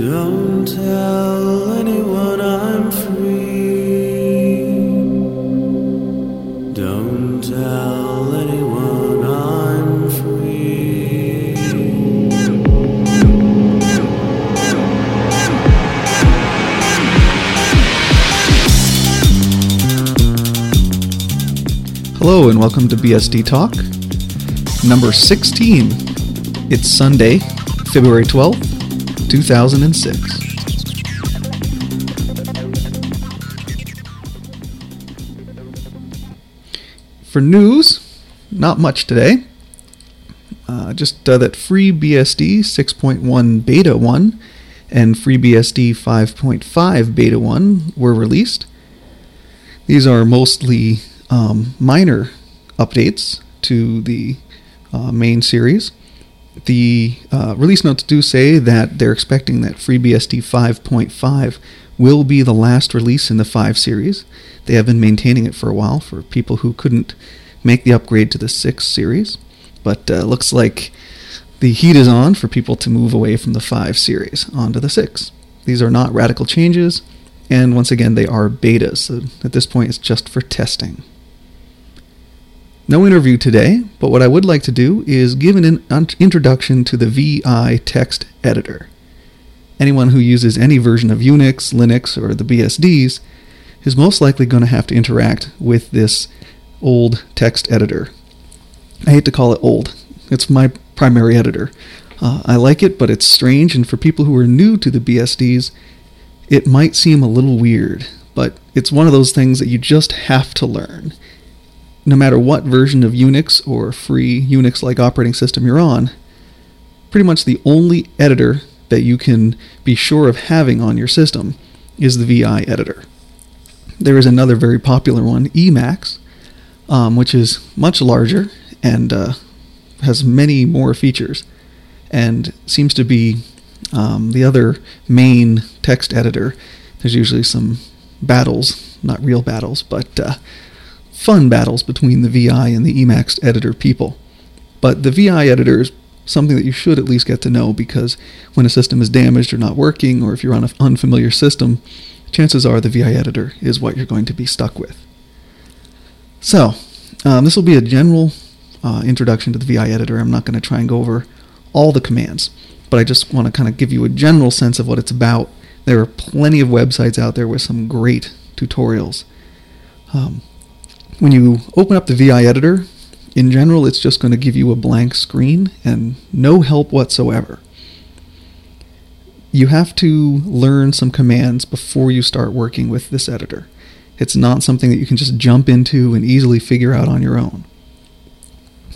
Don't tell anyone I'm free. Don't tell anyone I'm free. Hello and welcome to BSD Talk, number 16. It's Sunday, February 12th, 2006. For news, not much today. Uh, just uh, that FreeBSD 6.1 Beta 1 and FreeBSD 5.5 Beta 1 were released. These are mostly um, minor updates to the uh, main series. The uh, release notes do say that they're expecting that FreeBSD 5.5 will be the last release in the 5 series. They have been maintaining it for a while for people who couldn't make the upgrade to the 6 series, but uh, looks like the heat is on for people to move away from the 5 series onto the 6. These are not radical changes, and once again, they are betas, so at this point, it's just for testing. No interview today, but what I would like to do is give an introduction to the VI text editor. Anyone who uses any version of Unix, Linux, or the BSDs is most likely going to have to interact with this old text editor. I hate to call it old, it's my primary editor. Uh, I like it, but it's strange, and for people who are new to the BSDs, it might seem a little weird, but it's one of those things that you just have to learn no matter what version of Unix or free Unix like operating system you're on, pretty much the only editor that you can be sure of having on your system is the VI editor. There is another very popular one, Emacs, um, which is much larger and uh, has many more features and seems to be um, the other main text editor. There's usually some battles, not real battles, but uh, fun battles between the VI and the Emacs editor people. But the VI editor is something that you should at least get to know because when a system is damaged or not working, or if you're on an unfamiliar system, chances are the VI editor is what you're going to be stuck with. So, um, this will be a general uh, introduction to the VI editor. I'm not going to try and go over all the commands, but I just want to kind of give you a general sense of what it's about. There are plenty of websites out there with some great tutorials. Um, when you open up the VI editor, in general, it's just going to give you a blank screen and no help whatsoever. You have to learn some commands before you start working with this editor. It's not something that you can just jump into and easily figure out on your own.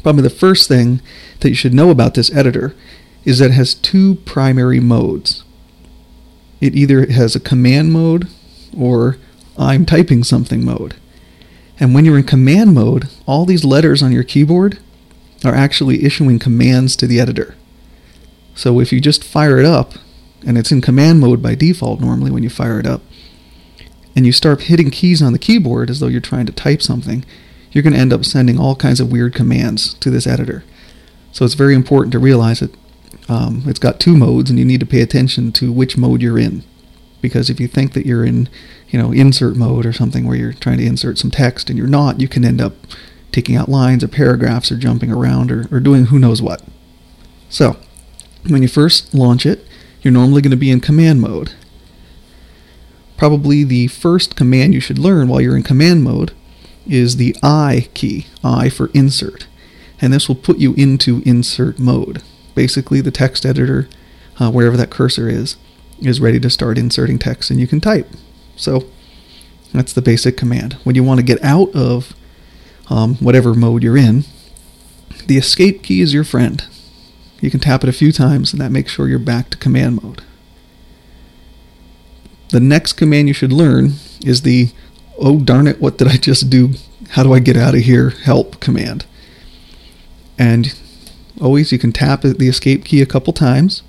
Probably the first thing that you should know about this editor is that it has two primary modes. It either has a command mode or I'm typing something mode. And when you're in command mode, all these letters on your keyboard are actually issuing commands to the editor. So if you just fire it up, and it's in command mode by default normally when you fire it up, and you start hitting keys on the keyboard as though you're trying to type something, you're going to end up sending all kinds of weird commands to this editor. So it's very important to realize that um, it's got two modes, and you need to pay attention to which mode you're in. Because if you think that you're in you know, insert mode or something where you're trying to insert some text and you're not, you can end up taking out lines or paragraphs or jumping around or, or doing who knows what. So, when you first launch it, you're normally going to be in command mode. Probably the first command you should learn while you're in command mode is the I key, I for insert. And this will put you into insert mode. Basically, the text editor, uh, wherever that cursor is, is ready to start inserting text and you can type. So that's the basic command. When you want to get out of um, whatever mode you're in, the escape key is your friend. You can tap it a few times and that makes sure you're back to command mode. The next command you should learn is the oh darn it, what did I just do? How do I get out of here? Help command. And always you can tap the escape key a couple times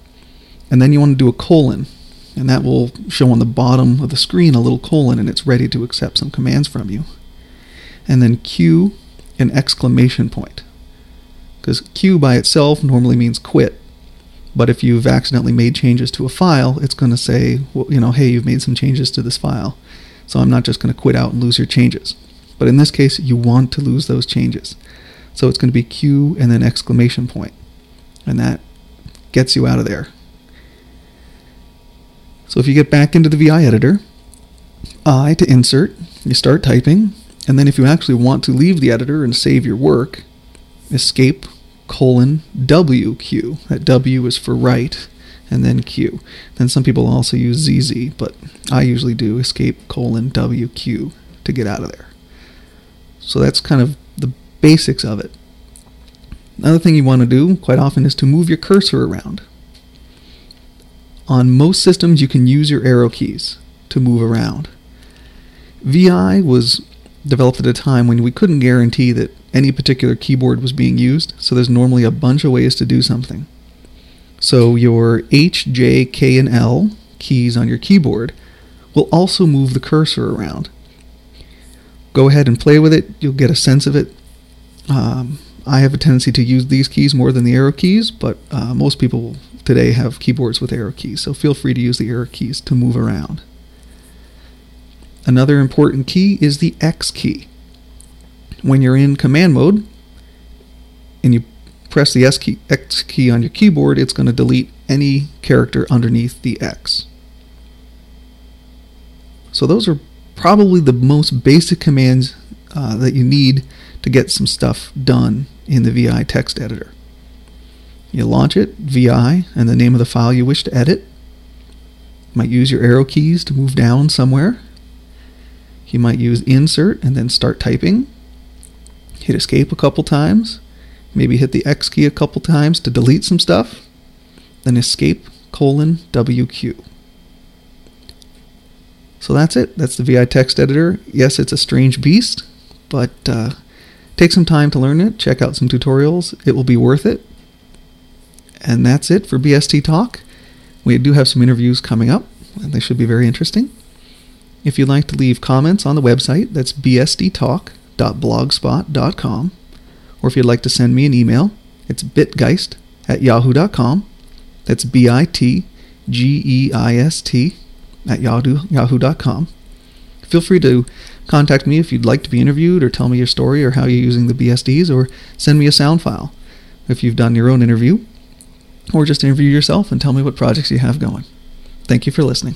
and then you want to do a colon and that will show on the bottom of the screen a little colon and it's ready to accept some commands from you. And then Q an exclamation point. Because Q by itself normally means quit, But if you've accidentally made changes to a file, it's going to say, well, you know, hey, you've made some changes to this file. So I'm not just going to quit out and lose your changes. But in this case, you want to lose those changes. So it's going to be Q and then exclamation point. And that gets you out of there. So if you get back into the VI editor, I to insert, you start typing, and then if you actually want to leave the editor and save your work, escape colon WQ. That W is for write, and then Q. Then some people also use ZZ, but I usually do escape colon WQ to get out of there. So that's kind of the basics of it. Another thing you want to do quite often is to move your cursor around. On most systems, you can use your arrow keys to move around. VI was developed at a time when we couldn't guarantee that any particular keyboard was being used, so there's normally a bunch of ways to do something. So your H, J, K, and L keys on your keyboard will also move the cursor around. Go ahead and play with it, you'll get a sense of it. Um, I have a tendency to use these keys more than the arrow keys, but uh, most people today have keyboards with arrow keys, so feel free to use the arrow keys to move around. Another important key is the X key. When you're in command mode and you press the S key, X key on your keyboard, it's going to delete any character underneath the X. So those are probably the most basic commands uh, that you need to get some stuff done in the VI text editor. You launch it, VI, and the name of the file you wish to edit. You might use your arrow keys to move down somewhere. You might use insert and then start typing. Hit escape a couple times. Maybe hit the X key a couple times to delete some stuff. Then escape colon WQ. So that's it. That's the VI text editor. Yes, it's a strange beast, but uh, take some time to learn it. Check out some tutorials. It will be worth it. And that's it for BSD Talk. We do have some interviews coming up, and they should be very interesting. If you'd like to leave comments on the website, that's bsdtalk.blogspot.com. Or if you'd like to send me an email, it's bitgeist at yahoo.com. That's B I T G E I S T at yahoo, yahoo.com. Feel free to contact me if you'd like to be interviewed or tell me your story or how you're using the BSDs or send me a sound file if you've done your own interview or just interview yourself and tell me what projects you have going. Thank you for listening.